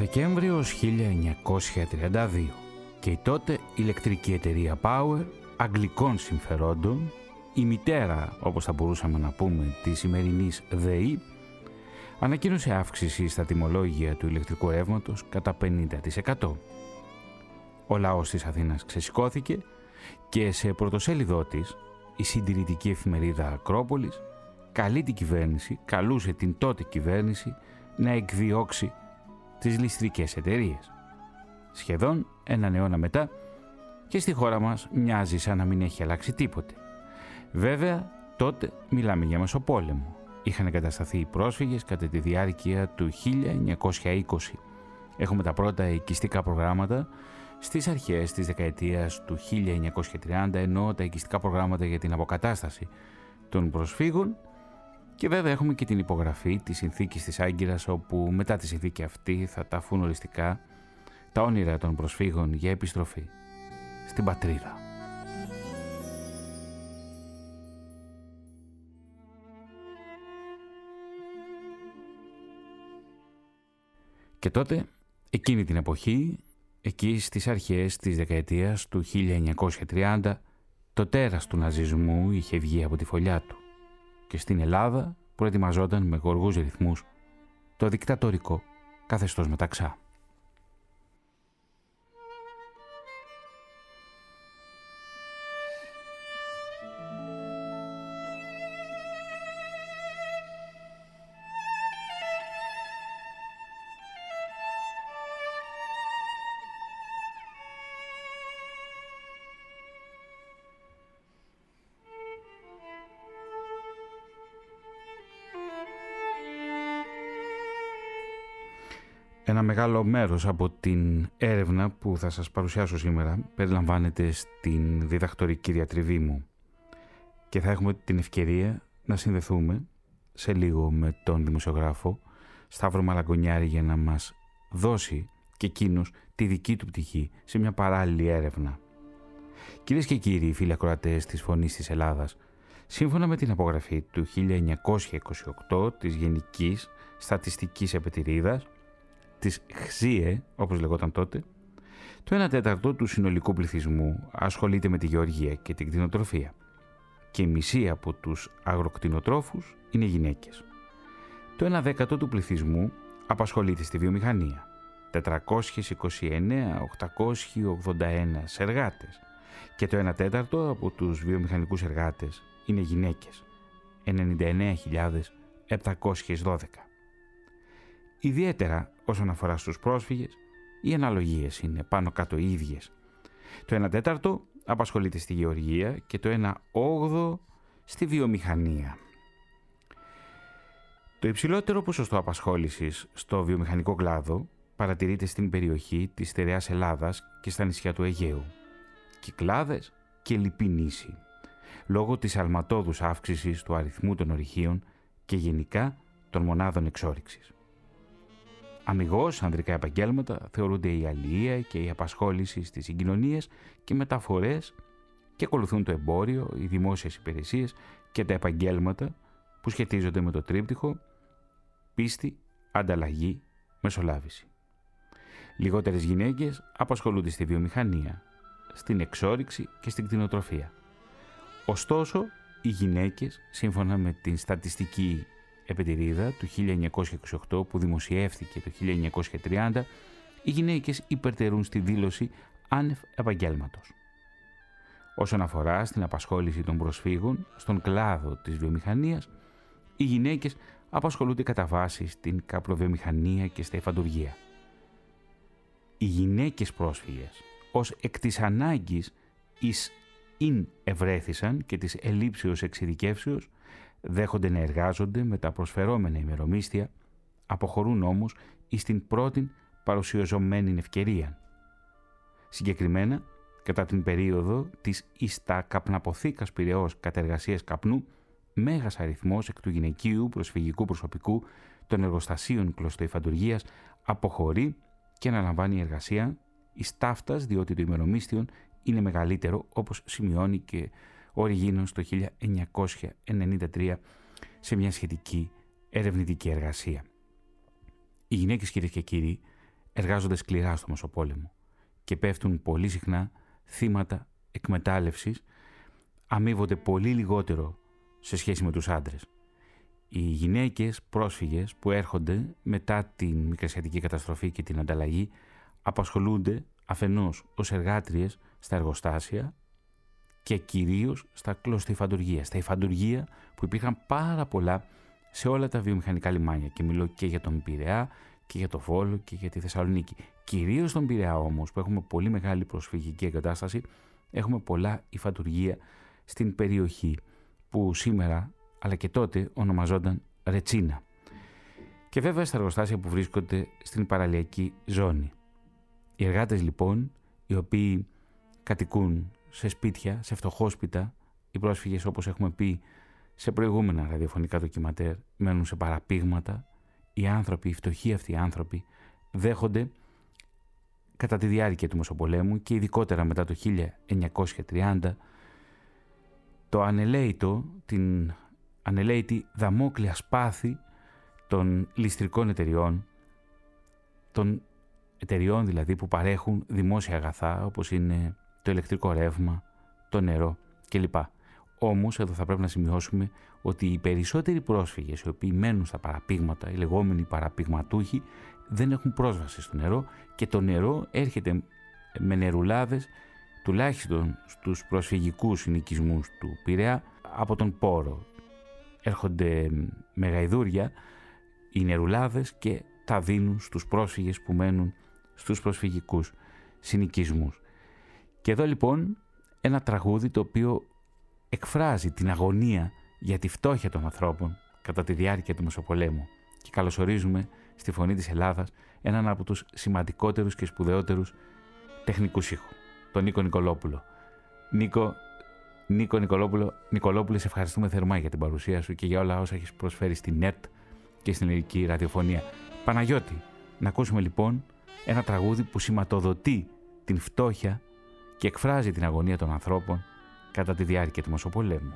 Δεκέμβριος 1932 και η τότε ηλεκτρική εταιρεία Power αγγλικών συμφερόντων, η μητέρα όπως θα μπορούσαμε να πούμε της σημερινής ΔΕΗ, ανακοίνωσε αύξηση στα τιμολόγια του ηλεκτρικού ρεύματος κατά 50%. Ο λαός της Αθήνας ξεσηκώθηκε και σε πρωτοσέλιδό της η συντηρητική εφημερίδα Ακρόπολης καλεί την κυβέρνηση, καλούσε την τότε κυβέρνηση να εκδιώξει τις ληστρικές εταιρείες. Σχεδόν έναν αιώνα μετά και στη χώρα μας μοιάζει σαν να μην έχει αλλάξει τίποτε. Βέβαια, τότε μιλάμε για Μεσοπόλεμο. Είχαν εγκατασταθεί οι πρόσφυγες κατά τη διάρκεια του 1920. Έχουμε τα πρώτα οικιστικά προγράμματα στις αρχές της δεκαετίας του 1930, ενώ τα οικιστικά προγράμματα για την αποκατάσταση των προσφύγων και βέβαια έχουμε και την υπογραφή της συνθήκης της Άγκυρας όπου μετά τη συνθήκη αυτή θα ταφούν οριστικά τα όνειρα των προσφύγων για επιστροφή στην πατρίδα. Και τότε, εκείνη την εποχή, εκεί στις αρχές της δεκαετίας του 1930, το τέρας του ναζισμού είχε βγει από τη φωλιά του και στην Ελλάδα προετοιμαζόταν με γοργούς ρυθμούς το δικτατορικό καθεστώς μεταξά. Ένα μεγάλο μέρος από την έρευνα που θα σας παρουσιάσω σήμερα περιλαμβάνεται στην διδακτορική διατριβή μου και θα έχουμε την ευκαιρία να συνδεθούμε σε λίγο με τον δημοσιογράφο Σταύρο Μαλαγκονιάρη για να μας δώσει και εκείνος τη δική του πτυχή σε μια παράλληλη έρευνα. Κυρίες και κύριοι φίλοι ακροατές της Φωνής της Ελλάδας, σύμφωνα με την απογραφή του 1928 της Γενικής Στατιστικής Επιτηρίδας, της ΧΖΙΕ, όπως λεγόταν τότε, το 1 τέταρτο του συνολικού πληθυσμού ασχολείται με τη γεωργία και την κτηνοτροφία και η μισή από τους αγροκτηνοτρόφους είναι γυναίκες. Το 1 δέκατο του πληθυσμού απασχολείται στη βιομηχανία. 429-881 εργάτες και το 1 τέταρτο από τους βιομηχανικούς εργάτες είναι γυναίκες. 99.712. Ιδιαίτερα όσον αφορά στους πρόσφυγες, οι αναλογίες είναι πάνω κάτω οι ίδιες. Το 1 τέταρτο απασχολείται στη γεωργία και το 1 όγδο στη βιομηχανία. Το υψηλότερο ποσοστό απασχόλησης στο βιομηχανικό κλάδο παρατηρείται στην περιοχή της στερεάς Ελλάδας και στα νησιά του Αιγαίου. Κυκλάδες και λιπινήσι, λόγω της αλματόδους αύξησης του αριθμού των ορυχείων και γενικά των μονάδων εξόριξης. Αμυγός ανδρικά επαγγέλματα θεωρούνται η αλληλεία και η απασχόληση στις συγκοινωνίες και μεταφορές και ακολουθούν το εμπόριο, οι δημόσιες υπηρεσίες και τα επαγγέλματα που σχετίζονται με το τρίπτυχο πίστη, ανταλλαγή, μεσολάβηση. Λιγότερες γυναίκες απασχολούνται στη βιομηχανία, στην εξόριξη και στην κτηνοτροφία. Ωστόσο, οι γυναίκες, σύμφωνα με την στατιστική επιτηρίδα του 1928 που δημοσιεύθηκε το 1930, οι γυναίκες υπερτερούν στη δήλωση άνευ επαγγέλματος. Όσον αφορά στην απασχόληση των προσφύγων στον κλάδο της βιομηχανίας, οι γυναίκες απασχολούνται κατά βάση στην καπροβιομηχανία και στα εφαντουργία. Οι γυναίκες πρόσφυγες ως εκ της ανάγκης εις ειν ευρέθησαν και της ελήψεως εξειδικεύσεως δέχονται να εργάζονται με τα προσφερόμενα ημερομίσθια, αποχωρούν όμως εις την πρώτη παρουσιαζομένη ευκαιρία. Συγκεκριμένα, κατά την περίοδο της εις τα καπναποθήκας πυρεός κατεργασίας καπνού, μέγας αριθμός εκ του γυναικείου προσφυγικού προσωπικού των εργοστασίων κλωστοϊφαντουργίας αποχωρεί και αναλαμβάνει εργασία εις ταύτας διότι το ημερομίσθιο είναι μεγαλύτερο όπως σημειώνει και ο Ριγίνος το 1993 σε μια σχετική ερευνητική εργασία. Οι γυναίκες κυρίες και κύριοι εργάζονται σκληρά στο Μεσοπόλεμο και πέφτουν πολύ συχνά θύματα εκμετάλλευσης, αμείβονται πολύ λιγότερο σε σχέση με τους άντρες. Οι γυναίκες πρόσφυγες που έρχονται μετά την μικρασιατική καταστροφή και την ανταλλαγή απασχολούνται αφενός ως εργάτριες στα εργοστάσια και κυρίως στα κλωστοϊφαντουργία. Στα υφαντουργία που υπήρχαν πάρα πολλά σε όλα τα βιομηχανικά λιμάνια και μιλώ και για τον Πειραιά και για το Βόλο και για τη Θεσσαλονίκη. Κυρίως στον Πειραιά όμως που έχουμε πολύ μεγάλη προσφυγική εγκατάσταση έχουμε πολλά υφαντουργία στην περιοχή που σήμερα αλλά και τότε ονομαζόταν Ρετσίνα. Και βέβαια στα εργοστάσια που βρίσκονται στην παραλιακή ζώνη. Οι εργάτες λοιπόν, οι οποίοι κατοικούν σε σπίτια, σε φτωχόσπιτα, οι πρόσφυγες όπως έχουμε πει σε προηγούμενα ραδιοφωνικά ντοκιματέρ μένουν σε παραπήγματα, οι άνθρωποι, οι φτωχοί αυτοί οι άνθρωποι δέχονται κατά τη διάρκεια του Μεσοπολέμου και ειδικότερα μετά το 1930 το ανελαίητο, την ανελαίητη δαμόκλεια σπάθη των ληστρικών εταιριών, των εταιριών δηλαδή που παρέχουν δημόσια αγαθά όπως είναι το ηλεκτρικό ρεύμα, το νερό κλπ. Όμως εδώ θα πρέπει να σημειώσουμε ότι οι περισσότεροι πρόσφυγες οι οποίοι μένουν στα παραπήγματα, οι λεγόμενοι παραπηγματούχοι, δεν έχουν πρόσβαση στο νερό και το νερό έρχεται με νερουλάδες τουλάχιστον στους προσφυγικούς συνοικισμούς του Πειραιά από τον Πόρο. Έρχονται με γαϊδούρια οι νερουλάδες και τα δίνουν στους πρόσφυγες που μένουν στους προσφυγικούς συνοικισμούς. Και εδώ λοιπόν ένα τραγούδι το οποίο εκφράζει την αγωνία για τη φτώχεια των ανθρώπων κατά τη διάρκεια του Μεσοπολέμου και καλωσορίζουμε στη φωνή της Ελλάδας έναν από τους σημαντικότερους και σπουδαιότερους τεχνικούς ήχους, τον Νίκο Νικολόπουλο. Νίκο, Νίκο Νικολόπουλο, Νικολόπουλο, σε ευχαριστούμε θερμά για την παρουσία σου και για όλα όσα έχεις προσφέρει στην ΝΕΤ και στην ελληνική ραδιοφωνία. Παναγιώτη, να ακούσουμε λοιπόν ένα τραγούδι που σηματοδοτεί την φτώχεια και εκφράζει την αγωνία των ανθρώπων κατά τη διάρκεια του Μεσοπολέμου.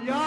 Yeah.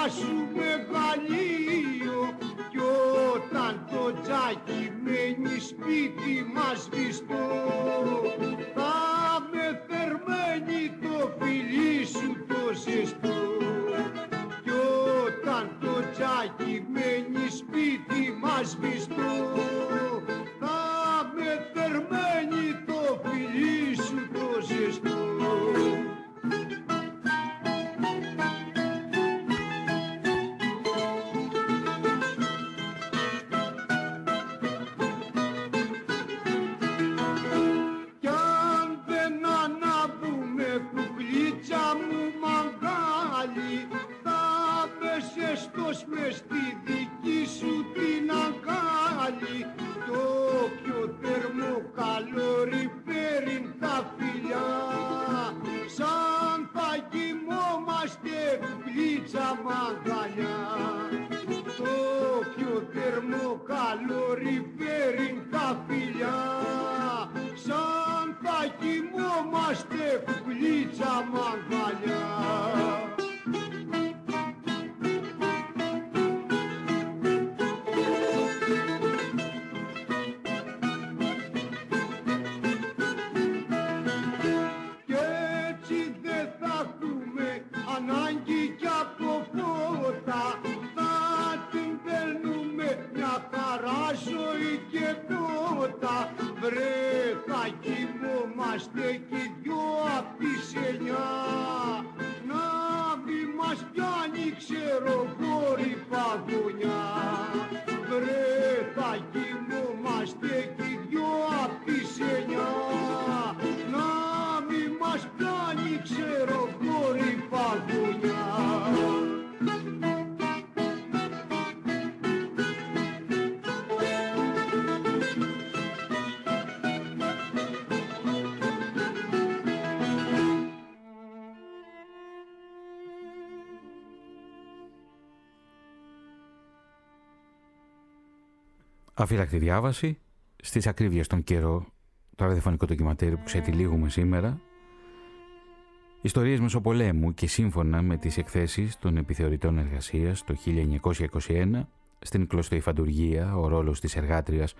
Είμαστε κι Αφύλακτη διάβαση στις ακρίβειες των καιρό το ραδιοφωνικό ντοκιματέρ που ξετυλίγουμε σήμερα Ιστορίες Μεσοπολέμου και σύμφωνα με τις εκθέσεις των επιθεωρητών εργασίας το 1921 στην κλωστοϊφαντουργία ο ρόλος της εργάτριας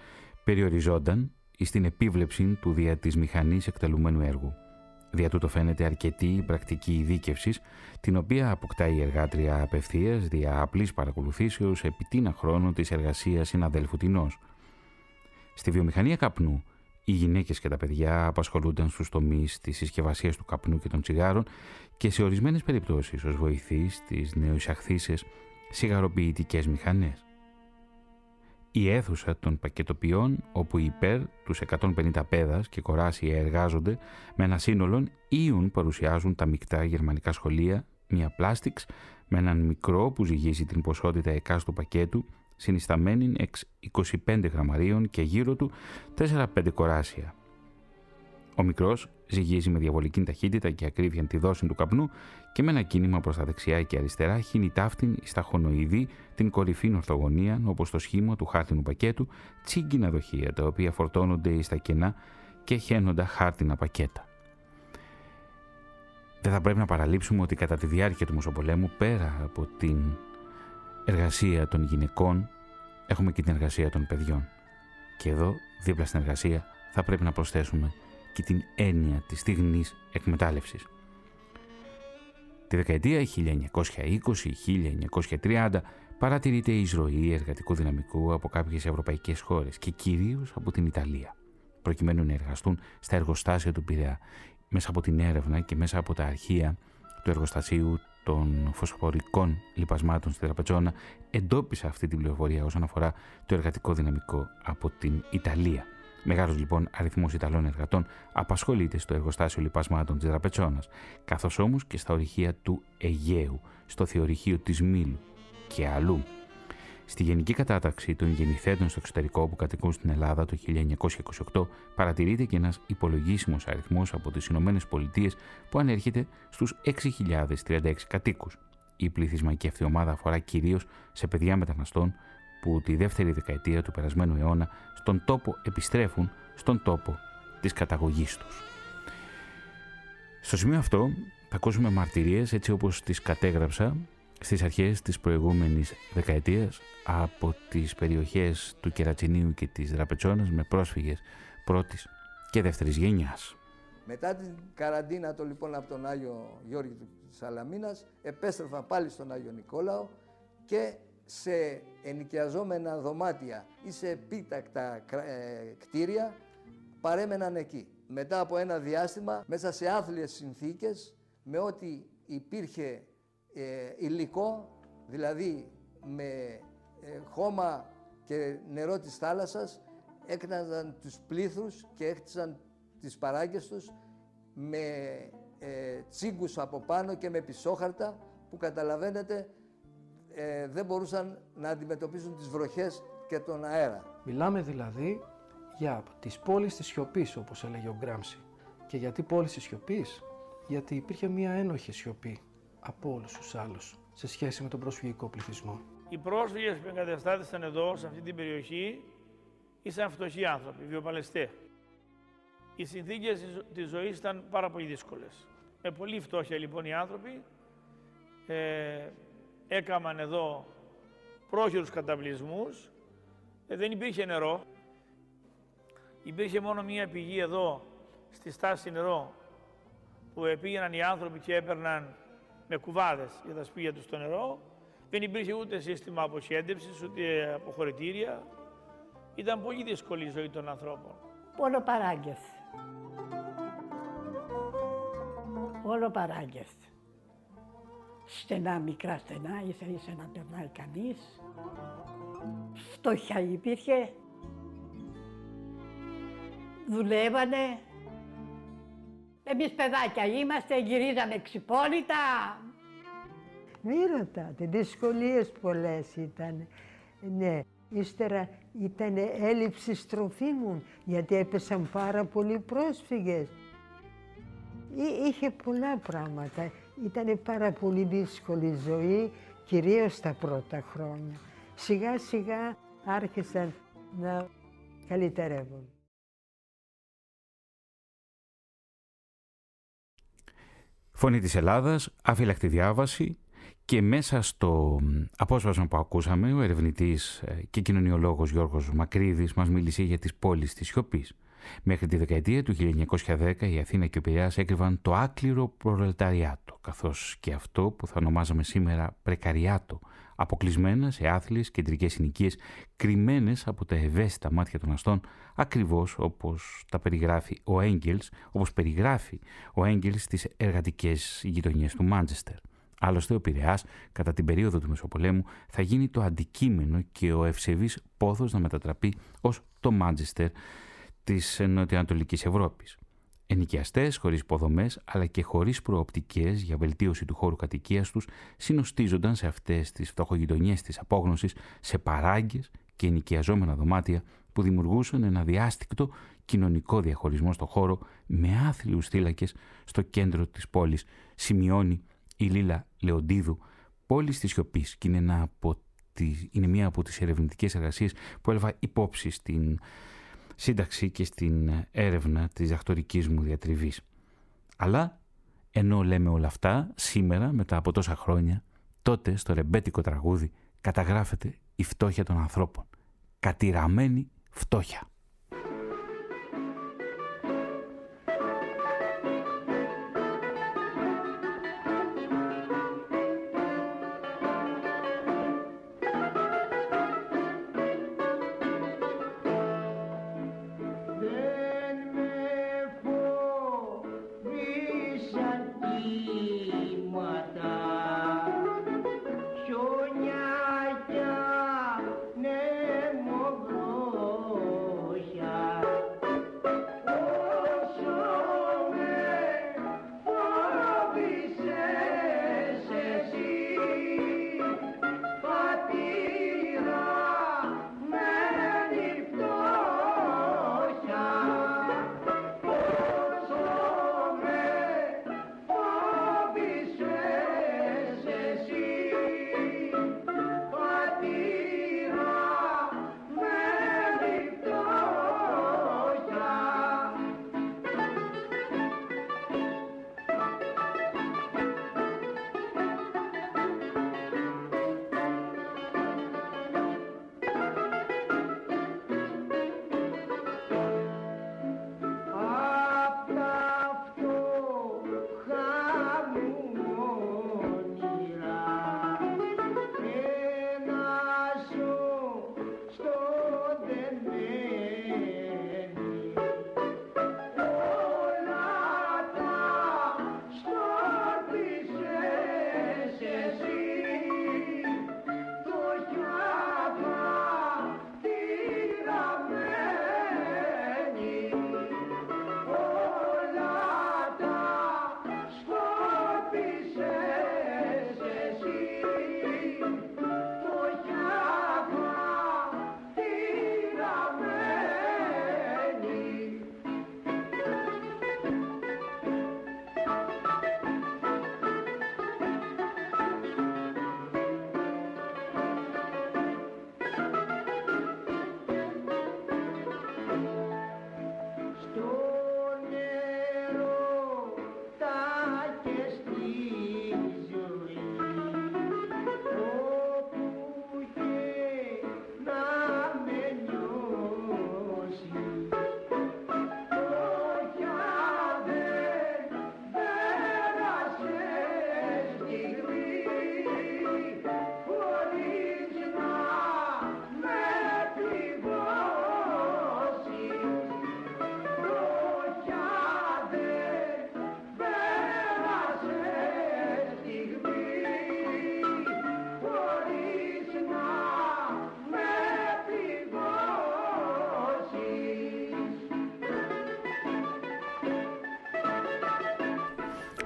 περιοριζόταν στην επίβλεψη του δια της μηχανής εκτελουμένου έργου. Δια τούτο φαίνεται αρκετή πρακτική ειδίκευσης, την οποία αποκτά η εργάτρια απευθείας δια απλής παρακολουθήσεως επί τίνα χρόνου της εργασίας συναδέλφου τεινό. Στη βιομηχανία καπνού, οι γυναίκες και τα παιδιά απασχολούνταν στους τομείς της συσκευασίας του καπνού και των τσιγάρων και σε ορισμένες περιπτώσεις ως βοηθοί στις νεοεισαχθήσεις σιγαροποιητικές μηχανές η αίθουσα των πακετοποιών όπου υπέρ τους 150 πέδας και κοράσια εργάζονται με ένα σύνολο ήουν παρουσιάζουν τα μεικτά γερμανικά σχολεία, μια πλάστιξ με έναν μικρό που ζυγίζει την ποσότητα εκάστου πακέτου συνισταμένη εξ 25 γραμμαρίων και γύρω του 4-5 κοράσια. Ο μικρός ζυγίζει με διαβολική ταχύτητα και ακρίβεια τη δόση του καπνού και με ένα κίνημα προς τα δεξιά και αριστερά χύνει ταύτην στα χωνοειδή την κορυφή ορθογωνία όπως το σχήμα του χάρτινου πακέτου τσίγκινα δοχεία τα οποία φορτώνονται στα κενά και χαίνοντα χάρτινα πακέτα. Δεν θα πρέπει να παραλείψουμε ότι κατά τη διάρκεια του Μεσοπολέμου πέρα από την εργασία των γυναικών έχουμε και την εργασία των παιδιών. Και εδώ δίπλα στην εργασία θα πρέπει να προσθέσουμε και την έννοια της στιγμής εκμετάλλευσης. Τη δεκαετία 1920-1930 παρατηρείται η εισρωή εργατικού δυναμικού από κάποιες ευρωπαϊκές χώρες και κυρίως από την Ιταλία, προκειμένου να εργαστούν στα εργοστάσια του Πειραιά, μέσα από την έρευνα και μέσα από τα αρχεία του εργοστασίου των φωσφορικών λιπασμάτων στη Τραπετσόνα, εντόπισα αυτή την πληροφορία όσον αφορά το εργατικό δυναμικό από την Ιταλία. Μεγάλος λοιπόν αριθμός Ιταλών εργατών απασχολείται στο εργοστάσιο λιπασμάτων της Δραπετσόνα, καθώς όμως και στα ορυχεία του Αιγαίου, στο θεωρηχείο της Μήλου και αλλού. Στη Γενική Κατάταξη των Γεννηθέντων στο εξωτερικό που κατοικούν στην Ελλάδα το 1928 παρατηρείται και ένας υπολογίσιμος αριθμός από τις Ηνωμένες Πολιτείες που ανέρχεται στους 6.036 κατοίκους. Η πληθυσμακή αυτή ομάδα αφορά κυρίως σε παιδιά μεταναστών που τη δεύτερη δεκαετία του περασμένου αιώνα στον τόπο επιστρέφουν στον τόπο της καταγωγής τους. Στο σημείο αυτό θα ακούσουμε μαρτυρίες έτσι όπως τις κατέγραψα στις αρχές της προηγούμενης δεκαετίας από τις περιοχές του Κερατσινίου και της Δραπετσόνας με πρόσφυγες πρώτης και δεύτερης γενιάς. Μετά την καραντίνα το λοιπόν από τον Άγιο Γιώργη του Σαλαμίνας επέστρεφα πάλι στον Άγιο Νικόλαο και σε ενοικιαζόμενα δωμάτια ή σε επίτακτα ε, κτίρια παρέμεναν εκεί. Μετά από ένα διάστημα, μέσα σε άθλιες συνθήκες, με ό,τι υπήρχε ε, υλικό, δηλαδή με ε, χώμα και νερό της θάλασσας, έκναζαν τους πλήθρους και έκτισαν τις παράγκες τους με ε, τσίγκους από πάνω και με πισόχαρτα που καταλαβαίνετε ε, δεν μπορούσαν να αντιμετωπίσουν τις βροχές και τον αέρα. Μιλάμε δηλαδή για τις πόλεις της σιωπής, όπως έλεγε ο Γκράμψη. Και γιατί πόλεις της σιωπής; Γιατί υπήρχε μια ένοχη σιωπή από όλους τους άλλους σε σχέση με τον προσφυγικό πληθυσμό. Οι πρόσφυγες που εγκαταστάθησαν εδώ, σε αυτή την περιοχή, ήσαν φτωχοί άνθρωποι, βιοπαλαιστές. Οι συνθήκες της ζωής ήταν πάρα πολύ δύσκολες. Με πολύ φτώχεια λοιπόν οι άνθρωποι, ε, έκαμαν εδώ πρόχειρους καταβλισμούς, ε, δεν υπήρχε νερό. Υπήρχε μόνο μία πηγή εδώ, στη στάση νερό, που πήγαιναν οι άνθρωποι και έπαιρναν με κουβάδες για τα σπίτια τους το νερό. Δεν υπήρχε ούτε σύστημα αποσχέντευσης, ούτε αποχωρητήρια. Ήταν πολύ δύσκολη η ζωή των ανθρώπων. Μόνο παράγκες. Όλο παράγκες. Στενά, μικρά στενά, ίσα ίσα να περνάει κανείς. Φτώχεια υπήρχε. Δουλεύανε. Εμείς παιδάκια είμαστε, γυρίζαμε ξυπόλυτα. Μη ρωτάτε, δυσκολίες πολλές ήταν. Ναι, ύστερα ήταν έλλειψη τροφίμων, γιατί έπεσαν πάρα πολλοί πρόσφυγες. Είχε πολλά πράγματα. Ήταν πάρα πολύ δύσκολη ζωή, κυρίως τα πρώτα χρόνια. Σιγά σιγά άρχισαν να καλυτερεύουν. Φωνή της Ελλάδας, αφύλακτη διάβαση και μέσα στο απόσπασμα που ακούσαμε ο ερευνητής ε, και κοινωνιολόγος Γιώργος Μακρύδης μας μίλησε για τις πόλεις της σιωπής. Μέχρι τη δεκαετία του 1910 η Αθήνα και ο Πειραιάς έκρυβαν το άκληρο προλεταριάτο, καθώς και αυτό που θα ονομάζαμε σήμερα πρεκαριάτο, αποκλεισμένα σε άθλιες κεντρικές συνοικίες, κρυμμένες από τα ευαίσθητα μάτια των αστών, ακριβώς όπως τα περιγράφει ο Έγγελς, όπως περιγράφει ο Έγγελς στις εργατικές γειτονιές του Μάντζεστερ. Άλλωστε ο Πειραιάς κατά την περίοδο του Μεσοπολέμου θα γίνει το αντικείμενο και ο ευσεβής πόθος να μετατραπεί ως το Μάντζεστερ της νοτιοανατολικής Ευρώπης. Ενοικιαστές χωρίς υποδομές αλλά και χωρίς προοπτικές για βελτίωση του χώρου κατοικίας τους συνοστίζονταν σε αυτές τις φτωχογειτονιές της απόγνωσης σε παράγκες και ενοικιαζόμενα δωμάτια που δημιουργούσαν ένα διάστηκτο κοινωνικό διαχωρισμό στο χώρο με άθλιους θύλακες στο κέντρο της πόλης, σημειώνει η Λίλα Λεοντίδου, πόλη της σιωπής και είναι, από είναι μία από τις ερευνητικές εργασίες που έλαβα υπόψη στην σύνταξη και στην έρευνα της διδακτορικής μου διατριβής. Αλλά, ενώ λέμε όλα αυτά, σήμερα, μετά από τόσα χρόνια, τότε στο ρεμπέτικο τραγούδι καταγράφεται η φτώχεια των ανθρώπων. Κατηραμένη φτώχεια.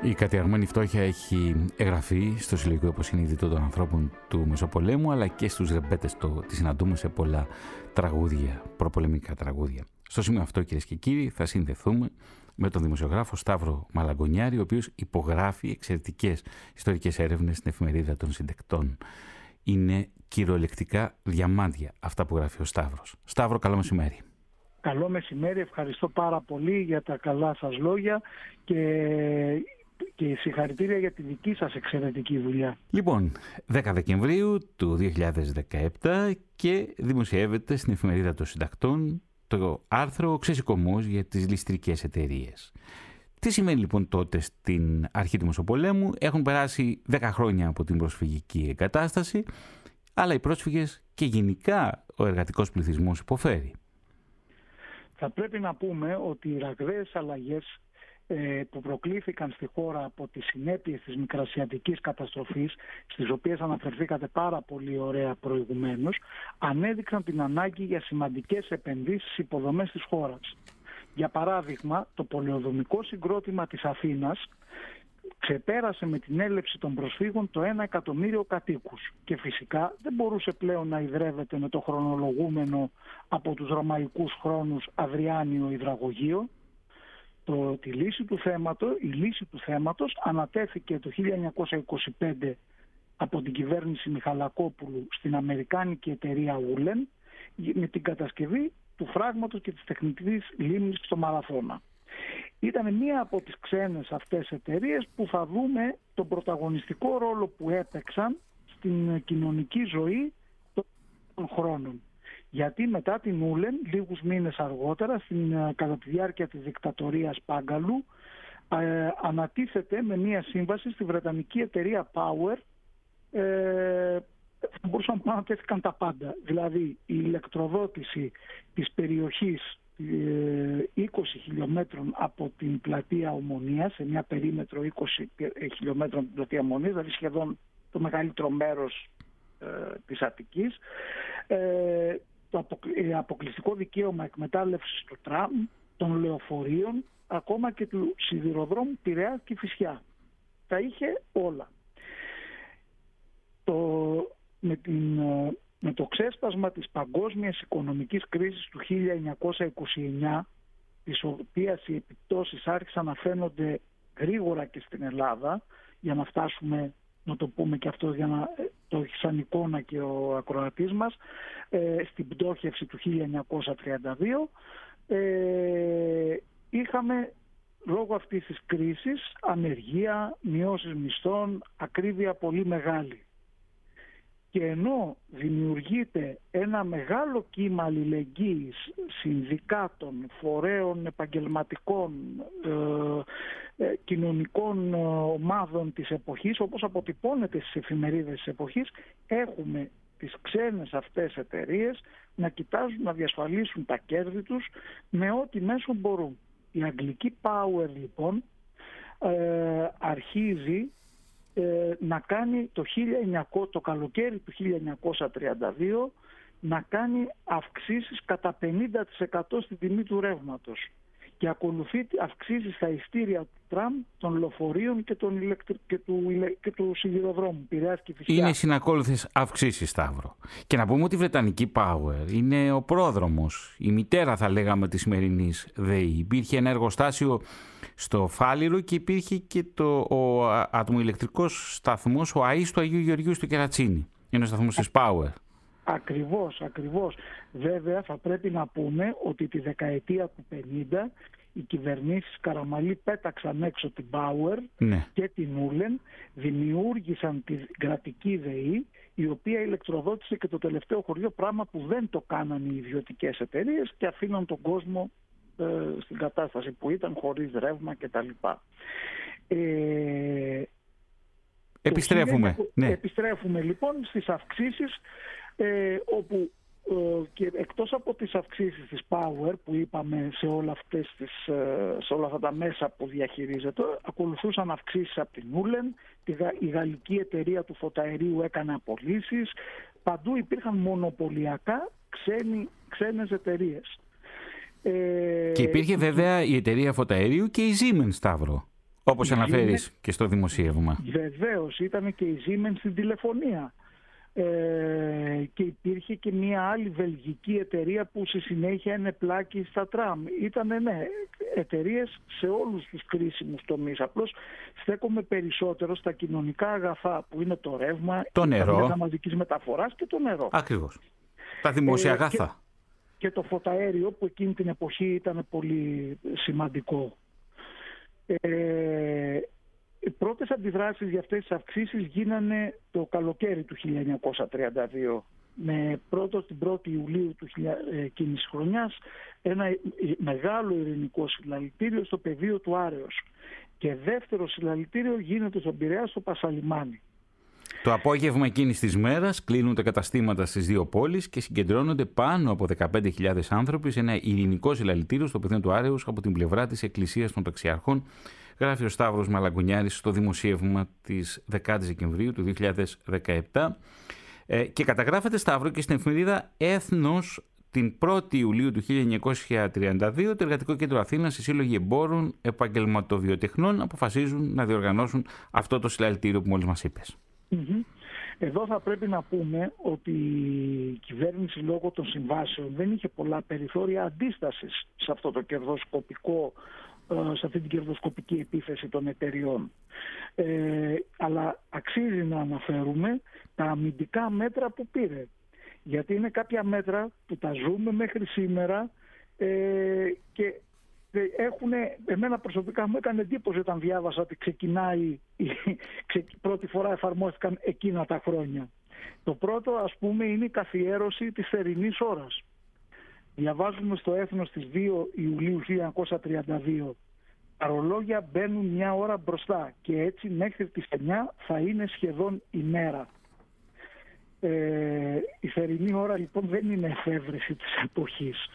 Η κατηγορημένη φτώχεια έχει εγγραφεί στο συλλογικό υποσυνείδητο των ανθρώπων του Μεσοπολέμου αλλά και στους ρεμπέτες το τη συναντούμε σε πολλά τραγούδια, προπολεμικά τραγούδια. Στο σημείο αυτό κυρίες και κύριοι θα συνδεθούμε με τον δημοσιογράφο Σταύρο Μαλαγκονιάρη ο οποίος υπογράφει εξαιρετικές ιστορικές έρευνες στην εφημερίδα των συντεκτών. Είναι κυριολεκτικά διαμάντια αυτά που γράφει ο Σταύρος. Σταύρο, καλό μεσημέρι. Καλό μεσημέρι, ευχαριστώ πάρα πολύ για τα καλά σας λόγια και και συγχαρητήρια για τη δική σας εξαιρετική δουλειά. Λοιπόν, 10 Δεκεμβρίου του 2017 και δημοσιεύεται στην εφημερίδα των συντακτών το άρθρο «Ξεσηκωμός για τις ληστρικές εταιρείες. Τι σημαίνει λοιπόν τότε στην αρχή του Μεσοπολέμου; Έχουν περάσει 10 χρόνια από την προσφυγική εγκατάσταση, αλλά οι πρόσφυγες και γενικά ο εργατικός πληθυσμός υποφέρει. Θα πρέπει να πούμε ότι οι ραγδαίες αλλαγές ε, που προκλήθηκαν στη χώρα από τις συνέπειες της μικρασιατικής καταστροφής, στις οποίες αναφερθήκατε πάρα πολύ ωραία προηγουμένως, ανέδειξαν την ανάγκη για σημαντικές επενδύσεις υποδομές της χώρας. Για παράδειγμα, το πολεοδομικό συγκρότημα της Αθήνας ξεπέρασε με την έλευση των προσφύγων το 1 εκατομμύριο κατοίκους και φυσικά δεν μπορούσε πλέον να ιδρεύεται με το χρονολογούμενο από τους ρωμαϊκούς χρόνους Αδριάνιο υδραγωγείο το, τη λύση του θέματος, η λύση του θέματος ανατέθηκε το 1925 από την κυβέρνηση Μιχαλακόπουλου στην Αμερικάνικη εταιρεία Ούλεν με την κατασκευή του φράγματος και της τεχνητής λίμνης στο Μαραθώνα. Ήταν μία από τις ξένες αυτές εταιρείες που θα δούμε τον πρωταγωνιστικό ρόλο που έπαιξαν στην κοινωνική ζωή των χρόνων γιατί μετά την Ούλεν, λίγους μήνες αργότερα, στην, ε, κατά τη διάρκεια της δικτατορίας Πάγκαλου, ε, ανατίθεται με μία σύμβαση στη Βρετανική εταιρεία Power, ε, θα μπορούσαν να ανατέθηκαν τα πάντα. Δηλαδή η ηλεκτροδότηση της περιοχής 20 ε, χιλιόμετρων από την πλατεία Ομονίας, σε μια περίμετρο 20 χιλιόμετρων από την πλατεία Ομονίας, δηλαδή σχεδόν το μεγαλύτερο μέρος ε, της Αττικής, ε, το ε, αποκλειστικό δικαίωμα εκμετάλλευσης του τραμ, των λεωφορείων, ακόμα και του σιδηροδρόμου Πειραιά και Φυσιά. Τα είχε όλα. Το, με, την, ε, με το ξέσπασμα της παγκόσμιας οικονομικής κρίσης του 1929, της οποίας οι επιπτώσεις άρχισαν να φαίνονται γρήγορα και στην Ελλάδα, για να φτάσουμε να το πούμε και αυτό για να ε, το έχει σαν εικόνα και ο ακροατής μας, ε, στην πτώχευση του 1932 ε, είχαμε λόγω αυτής της κρίσης ανεργία, μειώσεις μισθών, ακρίβεια πολύ μεγάλη. Και ενώ δημιουργείται ένα μεγάλο κύμα αλληλεγγύης συνδικάτων, φορέων επαγγελματικών, ε, ε, κοινωνικών ε, ομάδων της εποχής, όπως αποτυπώνεται στις εφημερίδες της εποχής, έχουμε τις ξένες αυτές εταιρείες να κοιτάζουν να διασφαλίσουν τα κέρδη τους με ό,τι μέσο μπορούν. Η αγγλική Power λοιπόν αρχίζει ε, να κάνει το, 1900, το καλοκαίρι του 1932 να κάνει αυξήσεις κατά 50% στην τιμή του ρεύματος και ακολουθεί αυξήσεις στα ειστήρια του τραμ, των λεωφορείων και, των ηλεκτρι... και, του... και του σιδηροδρόμου, Πειραιάς και φυσικά. Είναι συνακόλουθες αυξήσεις, Σταύρο. Και να πούμε ότι η Βρετανική Power είναι ο πρόδρομος, η μητέρα θα λέγαμε της σημερινής ΔΕΗ. Υπήρχε ένα εργοστάσιο στο Φάληρο και υπήρχε και το, ο ατμοηλεκτρικός σταθμός, ο ΑΗΣ του Αγίου Γεωργίου στο Κερατσίνη. Είναι ο σταθμός της Power. Ακριβώς, ακριβώς. Βέβαια θα πρέπει να πούμε ότι τη δεκαετία του 50 οι κυβερνήσεις Καραμαλή πέταξαν έξω την Power ναι. και την Ούλεν, δημιούργησαν την κρατική ΔΕΗ η οποία ηλεκτροδότησε και το τελευταίο χωριό πράγμα που δεν το κάναν οι ιδιωτικές εταιρείες και αφήναν τον κόσμο ε, στην κατάσταση που ήταν χωρίς ρεύμα κτλ. Ε, Επιστρέφουμε. Ναι. Επιστρέφουμε λοιπόν στις αυξήσεις ε, όπου ε, και εκτός από τις αυξήσεις της Power που είπαμε σε όλα, αυτές τις, ε, σε όλα αυτά τα μέσα που διαχειρίζεται ακολουθούσαν αυξήσεις από την Ούλεν η γαλλική εταιρεία του φωταερίου έκανε απολύσεις παντού υπήρχαν μονοπωλιακά ξένοι, ξένες εταιρείες ε, και υπήρχε βέβαια η εταιρεία φωταερίου και η Siemens Σταύρο Όπως Η αναφέρεις και στο δημοσίευμα. Βεβαίως, ήταν και η Siemens στην τηλεφωνία. Ε, και υπήρχε και μια άλλη βελγική εταιρεία που στη συνέχεια είναι πλάκη στα τραμ. Ήταν ναι, εταιρείες σε όλους τους κρίσιμους τομείς. Απλώς στέκομαι περισσότερο στα κοινωνικά αγαθά που είναι το ρεύμα, Το τα νερό. μέσα μαζικής μεταφοράς και το νερό. Ακριβώς. Τα δημόσια Ε, αγαθά. και το φωταέριο που εκείνη την εποχή ήταν πολύ σημαντικό. Ε, οι πρώτες αντιδράσεις για αυτές τις αυξήσεις γίνανε το καλοκαίρι του 1932 με πρώτο την 1η Ιουλίου του χιλια- ε, εκείνης της χρονιάς ένα ε, μεγάλο ειρηνικό συλλαλητήριο στο πεδίο του Άρεος και δεύτερο συλλαλητήριο γίνεται στον Πειραιά στο Πασαλιμάνι. Το απόγευμα εκείνης της μέρας κλείνουν τα καταστήματα στις δύο πόλεις και συγκεντρώνονται πάνω από 15.000 άνθρωποι σε ένα ειρηνικό συλλαλητήριο στο πεδίο του Άρεου από την πλευρά της Εκκλησίας των Ταξιαρχών, γράφει ο Σταύρος Μαλαγκουνιάρης στο δημοσίευμα της 10η Δεκεμβρίου του 2017. Ε, και καταγράφεται Σταύρο και στην εφημερίδα Έθνος την 1η Ιουλίου του 1932 το Εργατικό Κέντρο Αθήνας, οι Σύλλογοι Εμπόρων Επαγγελματοβιοτεχνών αποφασίζουν να διοργανώσουν αυτό το συλλαλητήριο που μόλις μας είπες. Μμμ. Εδώ θα πρέπει να πούμε ότι η κυβέρνηση λόγω των συμβάσεων δεν είχε πολλά περιθώρια αντίστασης σε αυτό το κερδοσκοπικό ε, σε αυτή την κερδοσκοπική επίθεση των εταιριών. Ε, αλλά αξίζει να αναφέρουμε τα αμυντικά μέτρα που πήρε. Γιατί είναι κάποια μέτρα που τα ζούμε μέχρι σήμερα ε, και έχουν, εμένα προσωπικά μου έκανε εντύπωση όταν διάβασα ότι ξεκινάει, η- ξε- πρώτη φορά εφαρμόστηκαν εκείνα τα χρόνια. Το πρώτο ας πούμε είναι η καθιέρωση της θερινής ώρας. Διαβάζουμε στο έθνος της 2 Ιουλίου 1932 τα ρολόγια μπαίνουν μια ώρα μπροστά και έτσι μέχρι τις 9 θα είναι σχεδόν ημέρα. Ε, η θερινή ώρα λοιπόν δεν είναι εφεύρεση της εποχής.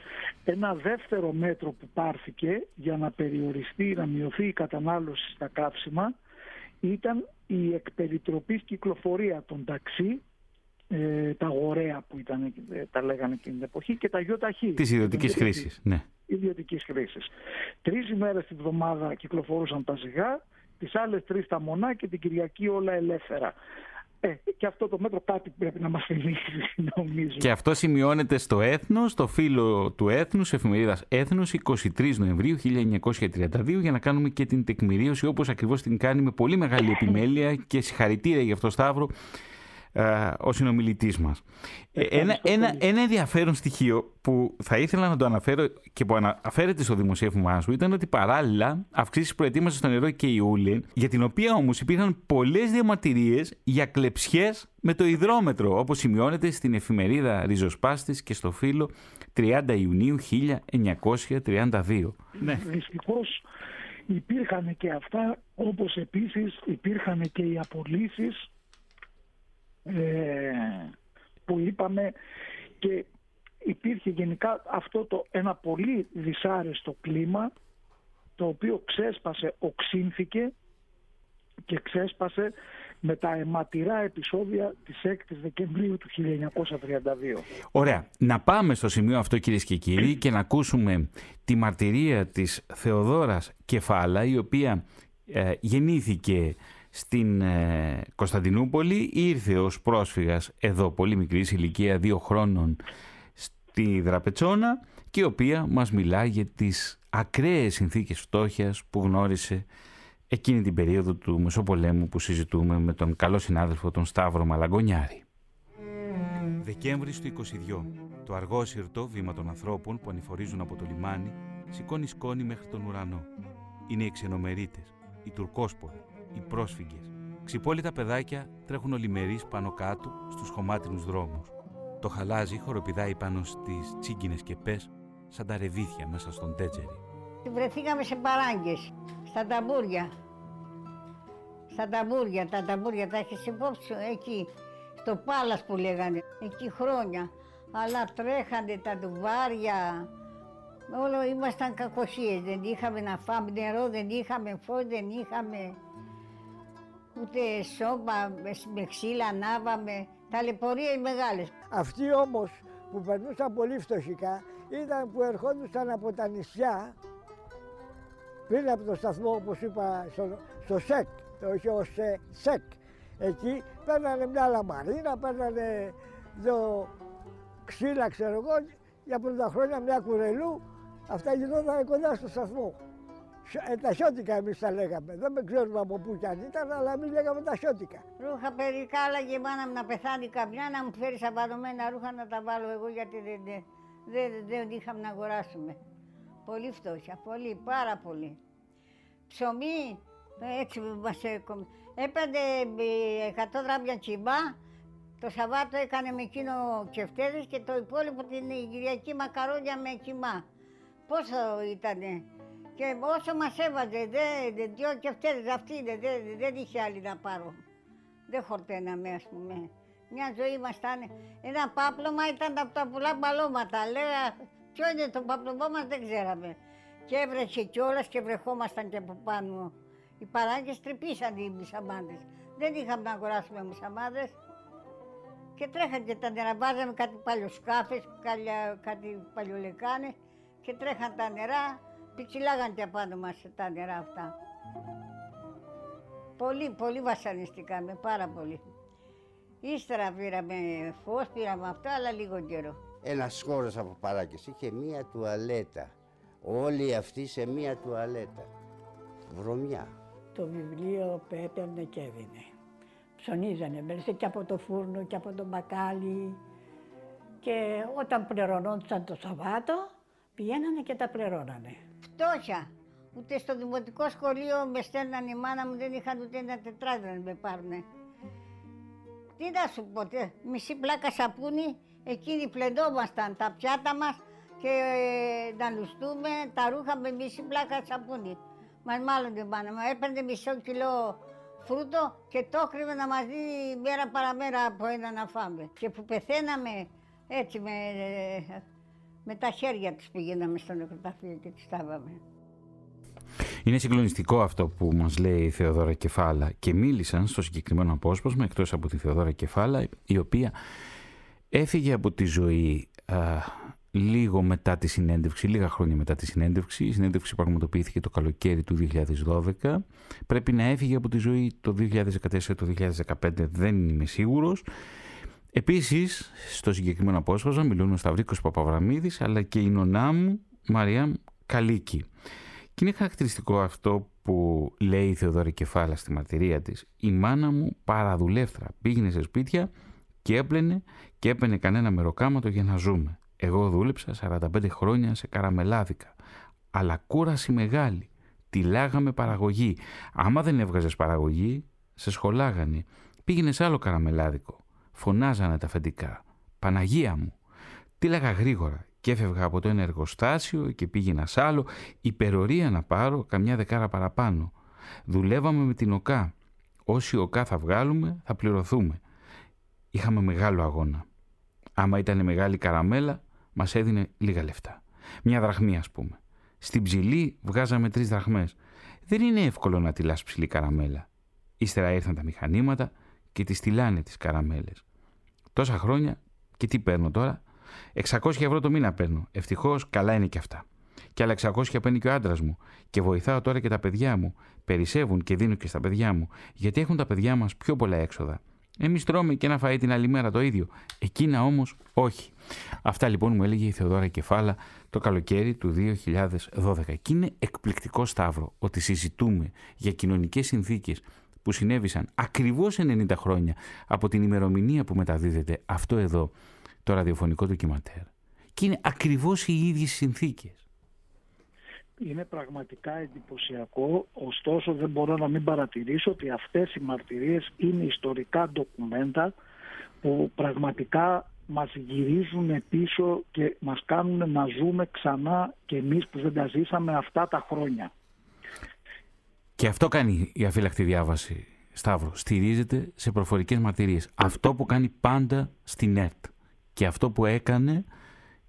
Ένα δεύτερο μέτρο που πάρθηκε για να περιοριστεί, να μειωθεί η κατανάλωση στα καύσιμα ήταν η εκπεριτροπής κυκλοφορία των ταξί, ε, τα γορέα που ήταν, ε, τα λέγανε εκείνη την εποχή και τα γιοταχή. Της ιδιωτικής χρήσης, ναι. Ιδιωτικής χρήσης. Τρεις ημέρες την εβδομάδα κυκλοφορούσαν τα ζυγά, τις άλλες τρεις τα μονά και την Κυριακή όλα ελεύθερα. Ε, και αυτό το μέτρο κάτι πρέπει να μας θυμίσει νομίζω. Και αυτό σημειώνεται στο Έθνος, στο φύλλο του Έθνους, εφημερίδας Έθνος, 23 Νοεμβρίου 1932, για να κάνουμε και την τεκμηρίωση όπως ακριβώς την κάνει με πολύ μεγάλη επιμέλεια και συγχαρητήρια για αυτό Σταύρο ε, ο συνομιλητής μας. Ε, ένα, ένα, ένα ενδιαφέρον στοιχείο που θα ήθελα να το αναφέρω και που αναφέρεται στο δημοσίευμά σου ήταν ότι παράλληλα αυξήσεις προετοίμασε στο νερό και η Ούλιν, για την οποία όμως υπήρχαν πολλές διαμαρτυρίες για κλεψιές με το υδρόμετρο, όπως σημειώνεται στην εφημερίδα Ριζοσπάστης και στο φύλλο 30 Ιουνίου 1932. Ναι. Δυστυχώς υπήρχαν και αυτά, όπως επίσης υπήρχαν και οι απολύσεις ε, που είπαμε και υπήρχε γενικά αυτό το ένα πολύ δυσάρεστο κλίμα το οποίο ξέσπασε, οξύνθηκε και ξέσπασε με τα αιματηρά επεισόδια της 6ης Δεκεμβρίου του 1932. Ωραία. Να πάμε στο σημείο αυτό κυρίες και κύριοι και να ακούσουμε τη μαρτυρία της Θεοδόρας Κεφάλα η οποία ε, γεννήθηκε στην ε, Κωνσταντινούπολη ήρθε ως πρόσφυγας εδώ πολύ μικρής ηλικία δύο χρόνων στη Δραπετσόνα και η οποία μας μιλά για τις ακραίες συνθήκες φτώχειας που γνώρισε εκείνη την περίοδο του Μεσοπολέμου που συζητούμε με τον καλό συνάδελφο τον Σταύρο Μαλαγκονιάρη. Δεκέμβρη του 22. Το αργός σιρτό βήμα των ανθρώπων που ανηφορίζουν από το λιμάνι σηκώνει σκόνη μέχρι τον ουρανό. Είναι οι ξενομερίτες, οι τουρκόσποροι, οι πρόσφυγες. Ξυπόλυτα παιδάκια τρέχουν ολιμερείς πάνω κάτω στους χωμάτινους δρόμους. Το χαλάζι χοροπηδάει πάνω στις τσίγκινες κεπές σαν τα ρεβίθια μέσα στον τέτζερι. Βρεθήκαμε σε παράγκες, στα ταμπούρια. Στα ταμπούρια, τα ταμπούρια τα έχεις υπόψη σου, εκεί, στο Πάλας που λέγανε, εκεί χρόνια. Αλλά τρέχανε τα ντουβάρια, όλο ήμασταν κακοσίες, δεν είχαμε να φάμε νερό, δεν είχαμε φως, δεν είχαμε ούτε σώμα, με ξύλα ανάβαμε, ταλαιπωρία οι μεγάλες. Αυτοί όμως που περνούσαν πολύ φτωχικά ήταν που ερχόντουσαν από τα νησιά πριν από το σταθμό, όπως είπα, στο, στο ΣΕΚ, το είχε ως ΣΕΚ. Εκεί παίρνανε μια λαμαρίνα, παίρνανε δύο ξύλα, ξέρω εγώ, για πρώτα χρόνια μια κουρελού. Αυτά γινόταν κοντά στο σταθμό. Ε, τα σιώτικα εμείς τα λέγαμε. Δεν με ξέρουμε από πού κι αν ήταν, αλλά εμείς λέγαμε τα σιώτικα. Ρούχα περικά, άλλαγε η μάνα μου να πεθάνει καμιά, να μου φέρεις απανωμένα ρούχα να τα βάλω εγώ γιατί δεν, δεν, δεν, δεν είχαμε να αγοράσουμε. Πολύ φτώχεια, πολύ, πάρα πολύ. Ψωμί, έτσι μας έπαιρνε 100 γράμμια τσιμπά, το Σαββάτο έκανε με εκείνο κεφτέδες και το υπόλοιπο την Κυριακή μακαρόνια με κιμά. Πόσο ήτανε; Και όσο μας έβαζε, δε, δυο κεφτέδες αυτοί δεν, δεν είχε άλλη να πάρω. Δεν χορτέναμε ας πούμε. Μια ζωή μας ήταν, ένα πάπλωμα ήταν από τα πολλά μπαλώματα. Λέγα, ποιο είναι το πάπλωμά μας δεν ξέραμε. Και έβρεχε κιόλας και βρεχόμασταν και από πάνω. Οι παράγκες τρυπήσαν οι μισαμάδες. Δεν είχαμε να αγοράσουμε μισαμάδες. Και τρέχαν και τα νερά, βάζαμε κάτι παλιοσκάφες, κάτι παλιολεκάνες και τρέχαν τα νερά, πιτσιλάγαν και απάνω μας τα νερά αυτά; Πολύ, πολύ βασανιστήκαμε, πάρα πολύ. Ύστερα πήραμε φως, πήραμε αυτά, αλλά λίγο καιρό. Ένας χώρος από παράκες είχε μία τουαλέτα. Όλοι αυτοί σε μία τουαλέτα. Βρωμιά. Το βιβλίο που έπαιρνε και έδινε. Ψωνίζανε μέσα και από το φούρνο και από το μπακάλι. Και όταν πληρωνόντουσαν το Σαββάτο, πηγαίνανε και τα πληρώνανε. Φτώχεια. Ούτε στο δημοτικό σχολείο με στέλνανε η μάνα μου, δεν είχαν ούτε ένα τετράδιο να με πάρουνε. Τι να σου πω, μισή πλάκα σαπούνι, εκείνοι πλεντόμασταν τα πιάτα μας και ε, να λουστούμε τα ρούχα με μισή πλάκα σαπούνι. Μας μάλλον την μάνα μου, έπαιρνε μισό κιλό φρούτο και το έκρυβε να μας δίνει μέρα παραμέρα από ένα να φάμε. Και που πεθαίναμε έτσι με, ε, με τα χέρια τους πηγαίναμε στο νεκροταφείο και τις στάβαμε. Είναι συγκλονιστικό αυτό που μας λέει η Θεοδόρα Κεφάλα και μίλησαν στο συγκεκριμένο απόσπασμα εκτός από τη Θεοδόρα Κεφάλα η οποία έφυγε από τη ζωή α, λίγο μετά τη συνέντευξη, λίγα χρόνια μετά τη συνέντευξη. Η συνέντευξη πραγματοποιήθηκε το καλοκαίρι του 2012. Πρέπει να έφυγε από τη ζωή το 2014 το 2015, δεν είμαι σίγουρος. Επίσης, στο συγκεκριμένο απόσπασμα μιλούν ο Σταυρίκος Παπαβραμίδης αλλά και η νονά μου Μαρία Καλίκη. Και είναι χαρακτηριστικό αυτό που λέει η Θεοδόρη Κεφάλα στη μαρτυρία της. Η μάνα μου παραδουλεύτρα πήγαινε σε σπίτια και έπλαινε και έπαινε κανένα μεροκάματο για να ζούμε. Εγώ δούλεψα 45 χρόνια σε καραμελάδικα. Αλλά κούραση μεγάλη. Τυλάγαμε παραγωγή. Άμα δεν έβγαζες παραγωγή, σε σχολάγανε. Πήγαινε σε άλλο καραμελάδικο. Φωνάζανε τα αφεντικά. Παναγία μου. Τύλαγα γρήγορα και έφευγα από το ένα εργοστάσιο και πήγαινα σ' άλλο. Υπερορία να πάρω καμιά δεκάρα παραπάνω. Δουλεύαμε με την ΟΚΑ. Όση ΟΚΑ θα βγάλουμε θα πληρωθούμε. Είχαμε μεγάλο αγώνα. Άμα ήταν μεγάλη καραμέλα, μας έδινε λίγα λεφτά. Μια δραχμή ας πούμε. Στην ψηλή βγάζαμε τρεις δραχμές. Δεν είναι εύκολο να τυλάς ψηλή καραμέλα. Ύστερα ήρθαν τα μηχανήματα και τις τυλάνε τις καραμέλες. Τόσα χρόνια και τι παίρνω τώρα; 600 ευρώ το μήνα παίρνω. Ευτυχώς καλά είναι και αυτά. Και άλλα 600 παίρνει και ο άντρας μου. Και βοηθάω τώρα και τα παιδιά μου. Περισσεύουν και δίνω και στα παιδιά μου. Γιατί έχουν τα παιδιά μας πιο πολλά έξοδα. Εμείς τρώμε και ένα φαΐ την άλλη μέρα το ίδιο. Εκείνα όμως όχι. Αυτά λοιπόν μου έλεγε η Θεοδόρα Κεφάλα το καλοκαίρι του 2012. Και είναι εκπληκτικό σταύρο ότι συζητούμε για κοινωνικές συνθήκες που συνέβησαν ακριβώς 90 χρόνια από την ημερομηνία που μεταδίδεται αυτό εδώ το ραδιοφωνικό ντοκιματέρ. Και είναι ακριβώς οι ίδιες συνθήκες. Είναι πραγματικά εντυπωσιακό, ωστόσο δεν μπορώ να μην παρατηρήσω ότι αυτές οι μαρτυρίες είναι ιστορικά ντοκουμέντα που πραγματικά μας γυρίζουν πίσω και μας κάνουν να ζούμε ξανά και εμείς που δεν τα ζήσαμε αυτά τα χρόνια. Και αυτό κάνει η αφύλακτη διάβαση, Σταύρο. Στηρίζεται σε προφορικές μαρτυρίες. Αυτό που κάνει πάντα στην ΕΡΤ. Και αυτό που έκανε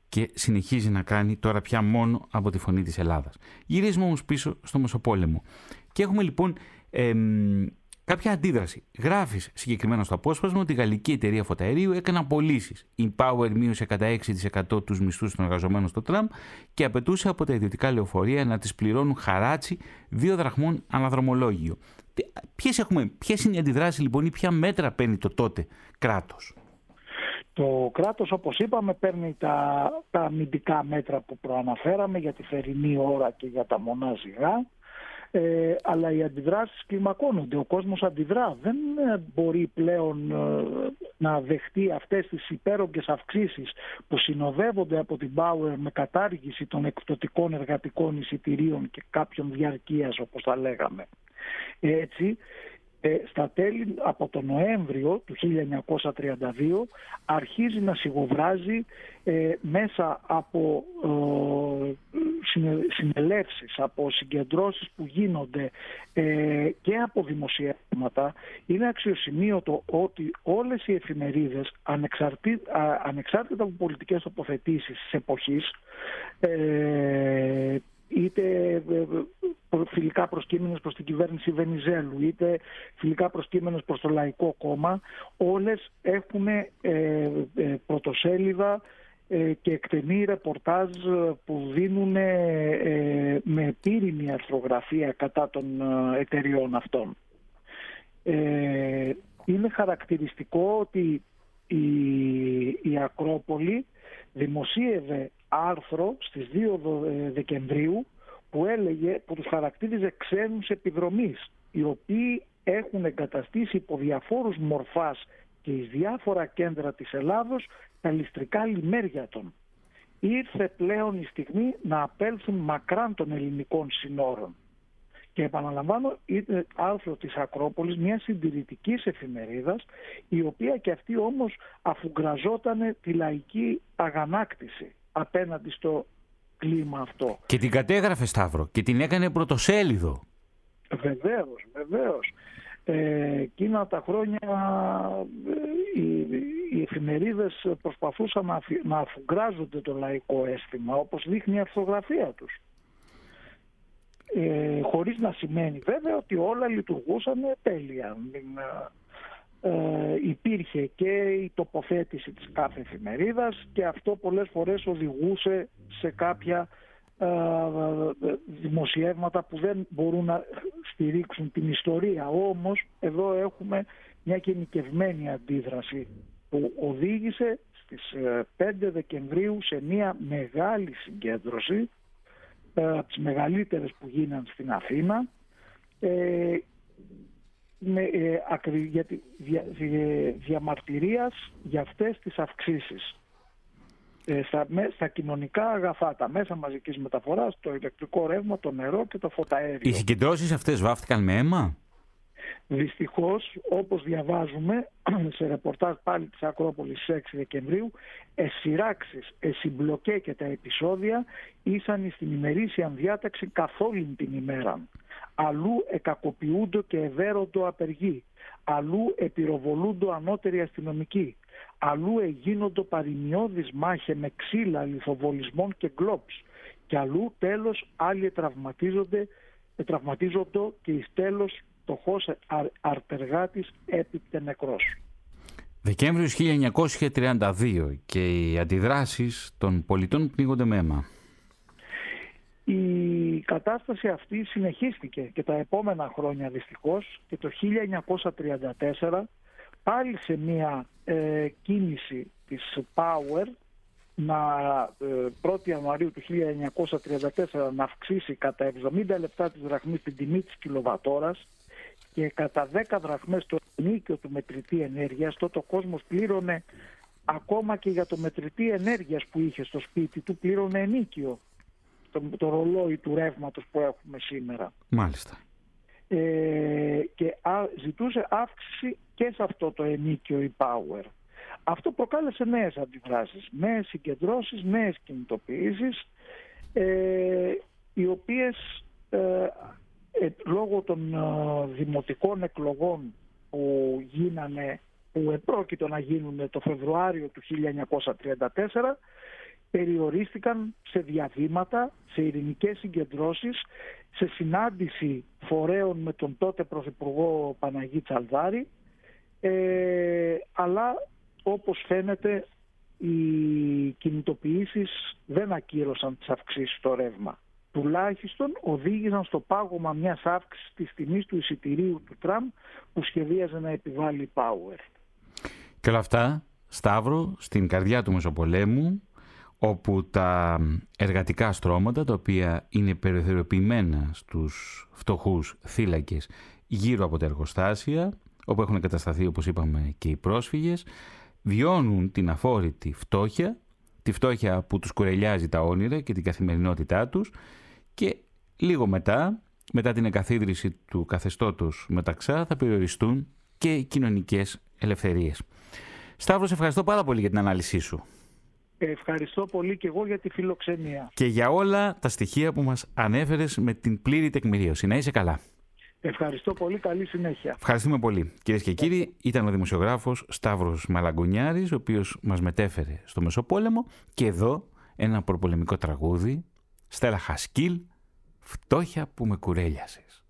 και συνεχίζει να κάνει τώρα πια μόνο από τη φωνή της Ελλάδας. Γυρίζουμε όμως πίσω στο Μεσοπόλεμο. Και έχουμε λοιπόν κάποια αντίδραση. Γράφεις συγκεκριμένα στο απόσπασμα ότι η γαλλική εταιρεία φωταερίου έκανε απολύσει. Η Power μείωσε κατά 6% τους μισθούς των εργαζομένων στο τραμ και απαιτούσε από τα ιδιωτικά λεωφορεία να τις πληρώνουν χαράτσι δύο δραχμών αναδρομολόγιο. Ποιες είναι οι αντιδράσεις λοιπόν ή ποια μέτρα παίρνει το τότε κράτος; Το κράτος, όπως είπαμε, παίρνει τα, τα αμυντικά μέτρα που προαναφέραμε για τη θερινή ώρα και για τα μονά ζυγά, ε, αλλά οι αντιδράσεις κλιμακώνονται. Ο κόσμος αντιδρά. Δεν ε, μπορεί πλέον ε, να δεχτεί αυτές τις υπέρογγες αυξήσεις που συνοδεύονται από την Bauer με κατάργηση των εκπτωτικών εργατικών εισιτηρίων και κάποιων διαρκείας όπως τα λέγαμε. Έτσι, ε, στα τέλη από τον Νοέμβριο του 1932 αρχίζει να σιγοβράζει ε, μέσα από ε, συνελεύσεις, από συγκεντρώσεις που γίνονται ε, και από δημοσιεύματα είναι αξιοσημείωτο ότι όλες οι εφημερίδες ανεξάρτητα από πολιτικές τοποθετήσεις της εποχής είτε ε, ε, φιλικά προσκύμενες προς την κυβέρνηση Βενιζέλου, είτε φιλικά προσκύμενες προς το Λαϊκό Κόμμα, όλες έχουν ε, πρωτοσέλιδα και εκτενή ρεπορτάζ που δίνουν με επίρρηνη αρθρογραφία κατά των εταιριών αυτών. Είναι χαρακτηριστικό ότι η, η Ακρόπολη δημοσίευε άρθρο στις 2 ε, Δεκεμβρίου που έλεγε, που τους χαρακτήριζε ξένους επιδρομείς οι οποίοι έχουν εγκαταστήσει υπό διαφόρους μορφάς και εις διάφορα κέντρα της Ελλάδος τα ληστρικά λιμέρια των. Ήρθε πλέον η στιγμή να απέλθουν μακράν των ελληνικών συνόρων. Και επαναλαμβάνω, είναι άρθρο της Ακρόπολης, μια συντηρητικής εφημερίδας, η οποία και αυτή όμως αφουγκραζόταν τη λαϊκή αγανάκτηση απέναντι στο κλίμα αυτό. Και την κατέγραφε Σταύρο και την έκανε πρωτοσέλιδο. Βεβαίως, βεβαίως. Ε, εκείνα τα χρόνια ε, οι, οι εφημερίδες προσπαθούσαν να, να αφουγκράζονται το λαϊκό αίσθημα όπως δείχνει η αρθρογραφία τους. Ε, χωρίς να σημαίνει βέβαια ότι όλα λειτουργούσαν τέλεια. Ε, υπήρχε και η τοποθέτηση της κάθε εφημερίδας και αυτό πολλές φορές οδηγούσε σε κάποια ε, δημοσιεύματα που δεν μπορούν να στηρίξουν την ιστορία. Όμως εδώ έχουμε μια γενικευμένη αντίδραση που οδήγησε στις 5 ε, Δεκεμβρίου σε μια μεγάλη συγκέντρωση από τις μεγαλύτερες που γίναν στην Αθήνα με, ε, για δια, διαμαρτυρίας για αυτές τις αυξήσεις. Ε, στα, στα κοινωνικά αγαθά, τα μέσα μαζικής μεταφοράς, το ηλεκτρικό ρεύμα, το νερό και το φωταέριο. Οι συγκεντρώσεις αυτές βάφτηκαν με αίμα; Δυστυχώς, όπως διαβάζουμε σε ρεπορτάζ πάλι της Ακρόπολης 6 Δεκεμβρίου, εσυράξεις, εσυμπλοκέ και τα επεισόδια ήσαν στην ημερήσια διάταξη καθόλου την ημέρα. Αλλού εκακοποιούνται και ευέροντο απεργοί. Αλλού επιροβολούνται ανώτεροι αστυνομικοί. Αλλού εγίνοντο παρημιώδεις μάχε με ξύλα, λιθοβολισμών και γκλόψ. Και αλλού τέλος άλλοι τραυματίζονται, τραυματίζονται και εις τέλος φτωχός αρτεργάτης έπιπτε νεκρός. Δεκέμβριος 1932 και οι αντιδράσεις των πολιτών πνίγονται με αίμα. Η κατάσταση αυτή συνεχίστηκε και τα επόμενα χρόνια δυστυχώς και το 1934 πάλι σε μια ε, κίνηση της Power να 1η ε, Ιανουαρίου του 1934 να αυξήσει κατά 70 λεπτά της δραχμής την τιμή της κιλοβατόρας και κατά 10 δραχμές το ενίκιο του μετρητή ενέργειας, τότε ο κόσμος πλήρωνε ακόμα και για το μετρητή ενέργειας που είχε στο σπίτι του, πλήρωνε ενίκιο το, το ρολόι του ρεύματος που έχουμε σήμερα. Μάλιστα. Ε, και ζητούσε αύξηση και σε αυτό το ενίκιο η Power. Αυτό προκάλεσε νέες αντιδράσεις, νέες συγκεντρώσεις, νέες κινητοποιήσεις, ε, οι οποίες ε, ε, λόγω των ε, δημοτικών εκλογών που γίνανε, που επρόκειτο να γίνουν το Φεβρουάριο του 1934, περιορίστηκαν σε διαδήματα, σε ειρηνικές συγκεντρώσεις, σε συνάντηση φορέων με τον τότε Πρωθυπουργό Παναγί Τσαλδάρη, ε, αλλά όπως φαίνεται οι κινητοποιήσεις δεν ακύρωσαν τις αυξήσεις στο ρεύμα. Τουλάχιστον οδήγησαν στο πάγωμα μιας αύξησης της τιμής του εισιτηρίου του τραμ που σχεδίαζε να επιβάλλει η Power. Και όλα αυτά, Σταύρο, στην καρδιά του Μεσοπολέμου, όπου τα εργατικά στρώματα, τα οποία είναι περιθωριοποιημένα στους φτωχούς θύλακες γύρω από τα εργοστάσια, όπου έχουν κατασταθεί, όπως είπαμε, και οι πρόσφυγες, βιώνουν την αφόρητη φτώχεια, τη φτώχεια που τους κουρελιάζει τα όνειρα και την καθημερινότητά τους και λίγο μετά, μετά την εγκαθίδρυση του καθεστώτος μεταξά, θα περιοριστούν και οι κοινωνικές ελευθερίες. Σταύρος, ευχαριστώ πάρα πολύ για την ανάλυση σου. Ευχαριστώ πολύ και εγώ για τη φιλοξενία. Και για όλα τα στοιχεία που μας ανέφερες με την πλήρη τεκμηρίωση. Να είσαι καλά. Ευχαριστώ πολύ. Καλή συνέχεια. Ευχαριστούμε πολύ. Κυρίες και κύριοι, ήταν ο δημοσιογράφος Σταύρος Μαλαγκουνιάρη, ο οποίος μας μετέφερε στο Μεσοπόλεμο και εδώ ένα προπολεμικό τραγούδι. Στέλλα Χασκίλ, φτώχεια που με κουρέλιασες.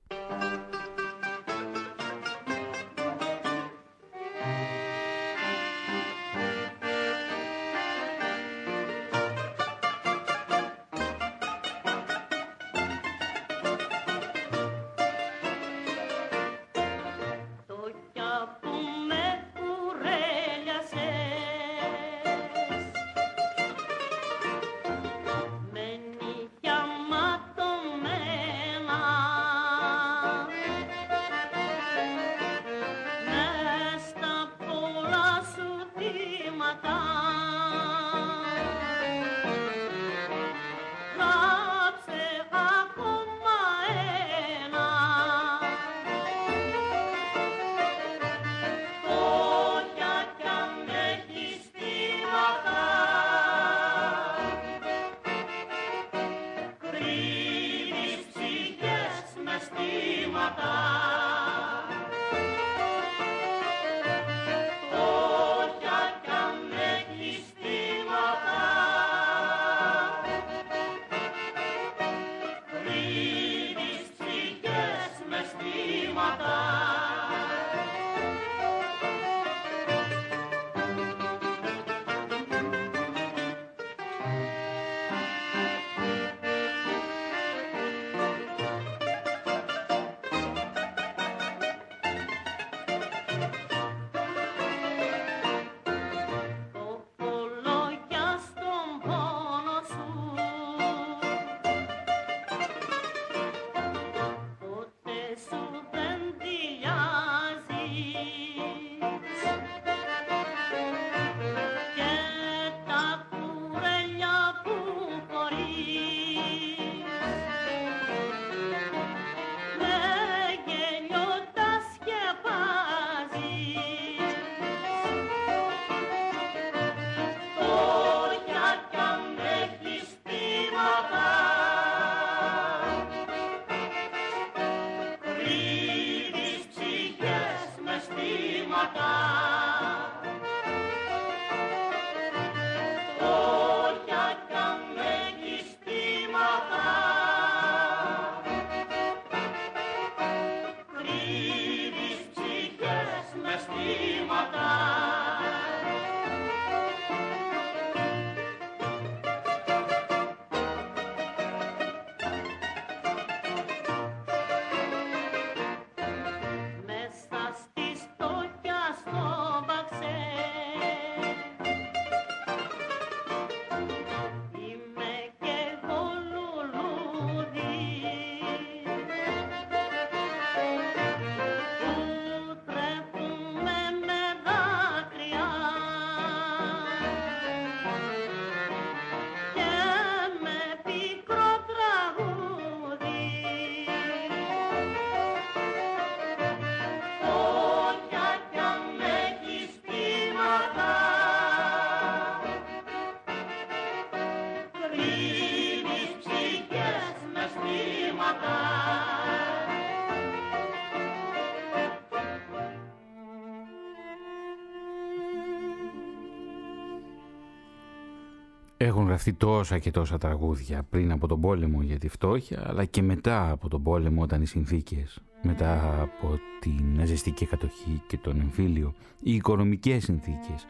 Έχουν γραφτεί τόσα και τόσα τραγούδια πριν από τον πόλεμο για τη φτώχεια, αλλά και μετά από τον πόλεμο όταν οι συνθήκες, μετά από την ναζιστική κατοχή και τον εμφύλιο, οι οικονομικές συνθήκες,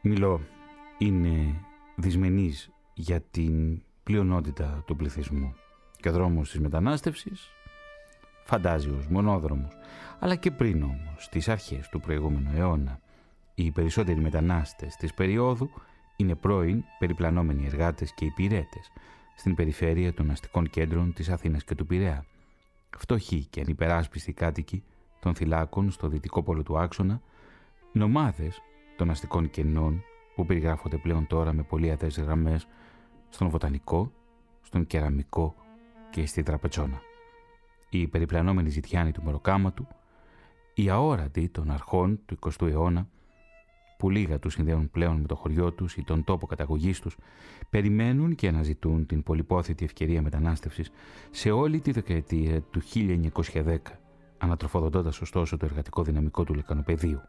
μιλώ, είναι δυσμενείς για την πλειονότητα του πληθυσμού. Και ο δρόμος της μετανάστευσης φαντάζει ως μονόδρομος. Αλλά και πριν όμως, στις αρχές του προηγούμενου αιώνα, οι περισσότεροι μετανάστες της περίοδου είναι πρώην περιπλανόμενοι εργάτες και υπηρέτες στην περιφέρεια των αστικών κέντρων της Αθήνας και του Πειραιά. Φτωχοί και ανυπεράσπιστοι κάτοικοι των θυλάκων στο δυτικό πόλο του άξονα, νομάδες των αστικών κενών που περιγράφονται πλέον τώρα με πολύ αδές γραμμές στον βοτανικό, στον κεραμικό και στη τραπετσόνα. Οι περιπλανόμενοι ζητιάνοι του μεροκάματου, οι αόρατοι των αρχών του 20ου αιώνα, που λίγα τους συνδέουν πλέον με το χωριό τους ή τον τόπο καταγωγής τους, περιμένουν και αναζητούν την πολυπόθητη ευκαιρία μετανάστευσης σε όλη τη δεκαετία του 1910, ανατροφοδοτώντας ωστόσο το εργατικό δυναμικό του λεκανοπεδίου.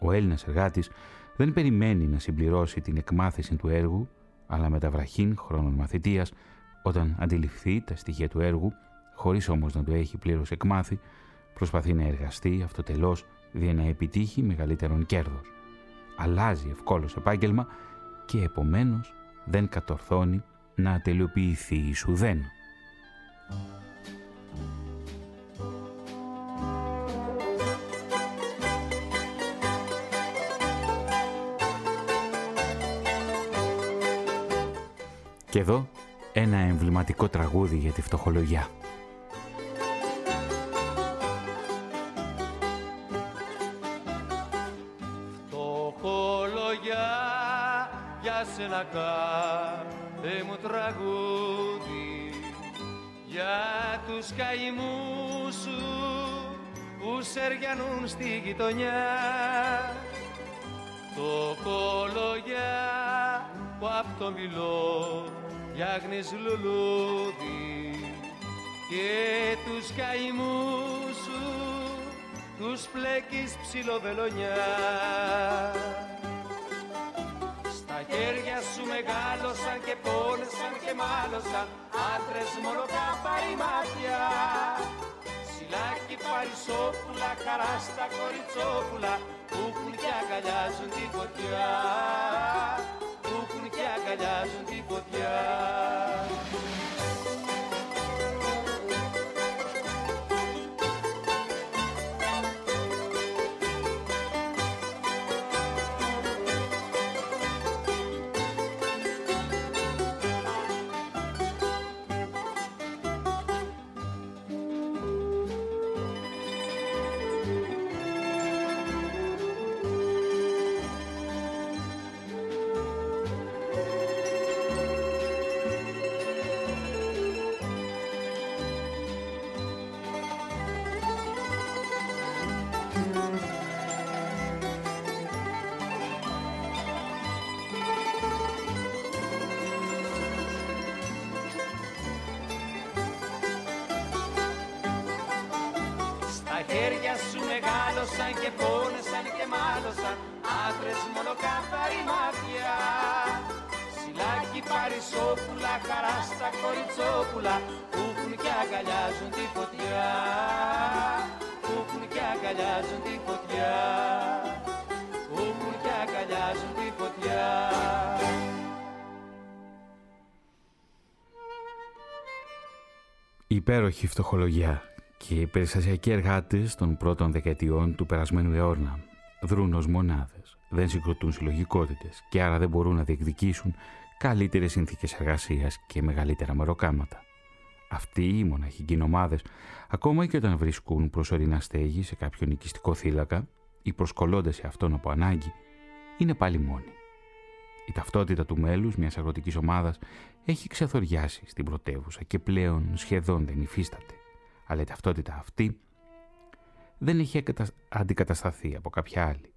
Ο Έλληνας εργάτης δεν περιμένει να συμπληρώσει την εκμάθηση του έργου, αλλά με τα βραχήν χρόνων μαθητείας, όταν αντιληφθεί τα στοιχεία του έργου, χωρίς όμως να το έχει πλήρως εκμάθει, προσπαθεί να εργαστεί αυτοτελώς για να επιτύχει μεγαλύτερον κέρδος αλλάζει ευκόλως επάγγελμα και επομένως δεν κατορθώνει να τελειοποιηθεί η σουδέν. Και εδώ ένα εμβληματικό τραγούδι για τη φτωχολογιά. Κάθε μου τραγούδι για τους καημούς σου που σεριανούν στη γειτονιά. Το κολογιά που απ' το μιλό φτιάχνεις λουλούδι και τους καημούς σου τους πλέκεις ψιλοβελονιά. χέρια σου μεγάλωσαν και πόνεσαν και μάλωσαν άντρες μόνο καπάρι μάτια. Σιλάκι παρισόπουλα, χαρά στα κοριτσόπουλα που έχουν και αγκαλιάζουν τη φωτιά. Που έχουν και αγκαλιάζουν τη φωτιά Μάλωσαν και πόνεσαν και μάλωσαν άντρες μόνο καθαρή μάτια. Σιλάκι παρισόπουλα, χαρά στα κοριτσόπουλα που έχουν και αγκαλιάζουν τη φωτιά. Που έχουν και αγκαλιάζουν τη φωτιά. Που έχουν και αγκαλιάζουν τη φωτιά. Υπέροχη φτωχολογιά και οι περιστασιακοί εργάτες των πρώτων δεκαετιών του περασμένου αιώνα δρούν ως μονάδες, δεν συγκροτούν συλλογικότητες και άρα δεν μπορούν να διεκδικήσουν καλύτερες συνθήκες εργασίας και μεγαλύτερα μεροκάματα. Αυτοί οι μοναχικοί ομάδες, ακόμα και όταν βρίσκουν προσωρινά στέγη σε κάποιο νοικιστικό θύλακα ή προσκολώνται σε αυτόν από ανάγκη, είναι πάλι μόνοι. Η ταυτότητα του μέλους μιας αγροτικής ομάδας έχει ξεθοριάσει στην πρωτεύουσα και πλέον σχεδόν δεν υφίσταται αλλά η ταυτότητα αυτή δεν έχει αντικατασταθεί από κάποια άλλη.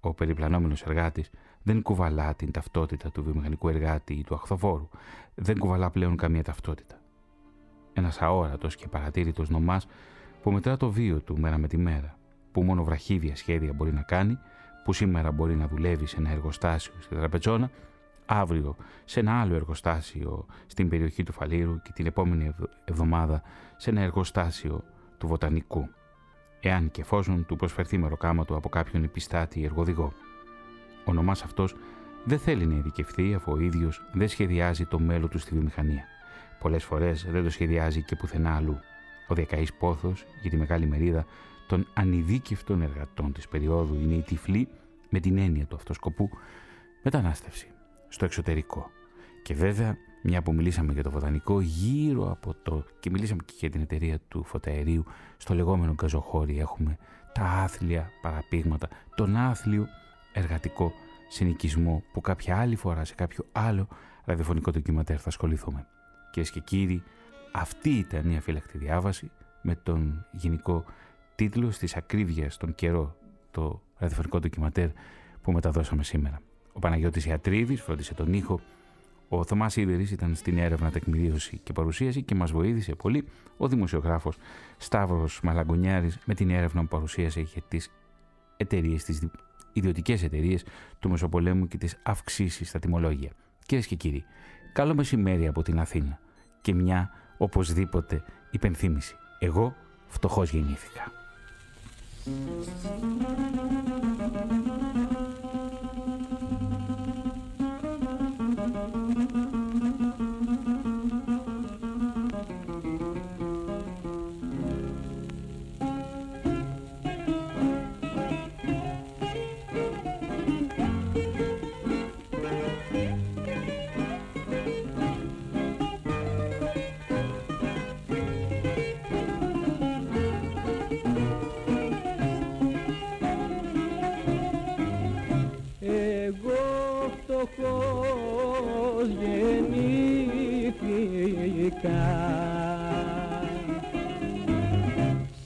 Ο περιπλανόμενος εργάτης δεν κουβαλά την ταυτότητα του βιομηχανικού εργάτη ή του αχθοφόρου. Δεν κουβαλά πλέον καμία ταυτότητα. Ένας αόρατος και παρατήρητος νομάς που μετρά το βίο του μέρα με τη μέρα, που μόνο βραχύβια σχέδια μπορεί να κάνει, που σήμερα μπορεί να δουλεύει σε ένα εργοστάσιο στη Τραπετσόνα, αύριο σε ένα άλλο εργοστάσιο στην περιοχή του Φαλήρου και την επόμενη εβδομάδα σε ένα εργοστάσιο του Βοτανικού, εάν και εφόσον του προσφερθεί μεροκάματο από κάποιον επιστάτη εργοδηγό. Ο ονομάς αυτός δεν θέλει να ειδικευθεί αφού ο ίδιος δεν σχεδιάζει το μέλλον του στη βιομηχανία. Πολλές φορές δεν το σχεδιάζει και πουθενά αλλού. Ο διακαής πόθος για τη μεγάλη μερίδα των ανειδίκευτων εργατών της περίοδου είναι η τυφλή με την έννοια του αυτοσκοπού μετανάστευση στο εξωτερικό. Και βέβαια, μια που μιλήσαμε για το βοτανικό, γύρω από το και μιλήσαμε και για την εταιρεία του φωταερίου, στο λεγόμενο γκαζοχώρι έχουμε τα άθλια παραπήγματα, τον άθλιο εργατικό συνοικισμό που κάποια άλλη φορά σε κάποιο άλλο ραδιοφωνικό ντοκιματέρ θα ασχοληθούμε. Κυρίες και κύριοι, αυτή ήταν η αφύλακτη διάβαση με τον γενικό τίτλο στις ακρίβειες των καιρό το ραδιοφωνικό ντοκιματέρ που μεταδώσαμε σήμερα. Ο Παναγιώτης Ιατρίδης φρόντισε τον ήχο. Ο Θωμάς Ήδερης ήταν στην έρευνα τεκμηρίωση και παρουσίαση και μας βοήθησε πολύ ο δημοσιογράφος Σταύρος Μαλαγκονιάρης με την έρευνα που παρουσίασε για τις εταιρείες, τις ιδιωτικές εταιρείες του Μεσοπολέμου και τις αυξήσεις στα τιμολόγια. Κυρίες και κύριοι, καλό μεσημέρι από την Αθήνα και μια οπωσδήποτε υπενθύμηση. Εγώ φτωχός γεννήθηκα. πως γεννήθηκα.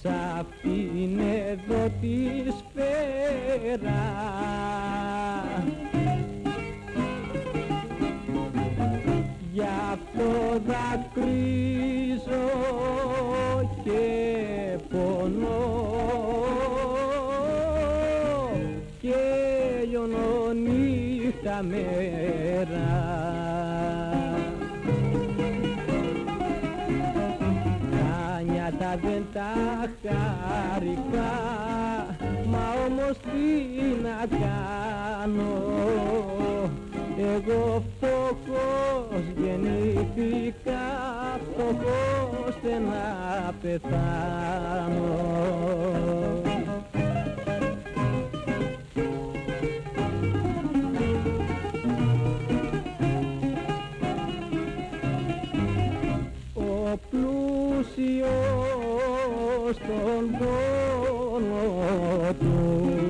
Σ' αυτήν εδώ τη σφαίρα πιάνω. Εγώ φτωχός γεννήθηκα φτωχός να πεθάνω. Ο πλούσιος τον πόνο του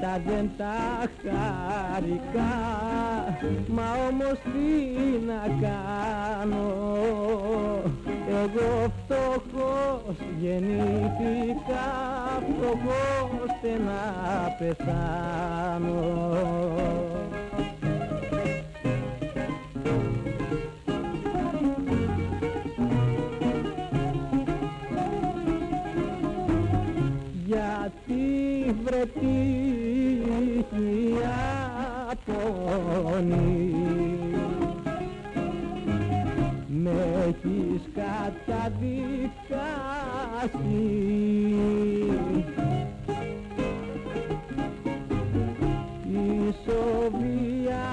Τα νιάτα δεν τα χαρικά Μα όμως τι να κάνω. Εγώ φτωχός γεννήθηκα Φτωχός να πεθάνω με έχεις καταδικάσει. Η Σοβία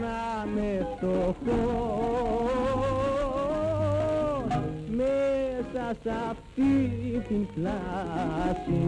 να με φτωχός. Μέσα σε αυτή την πλάση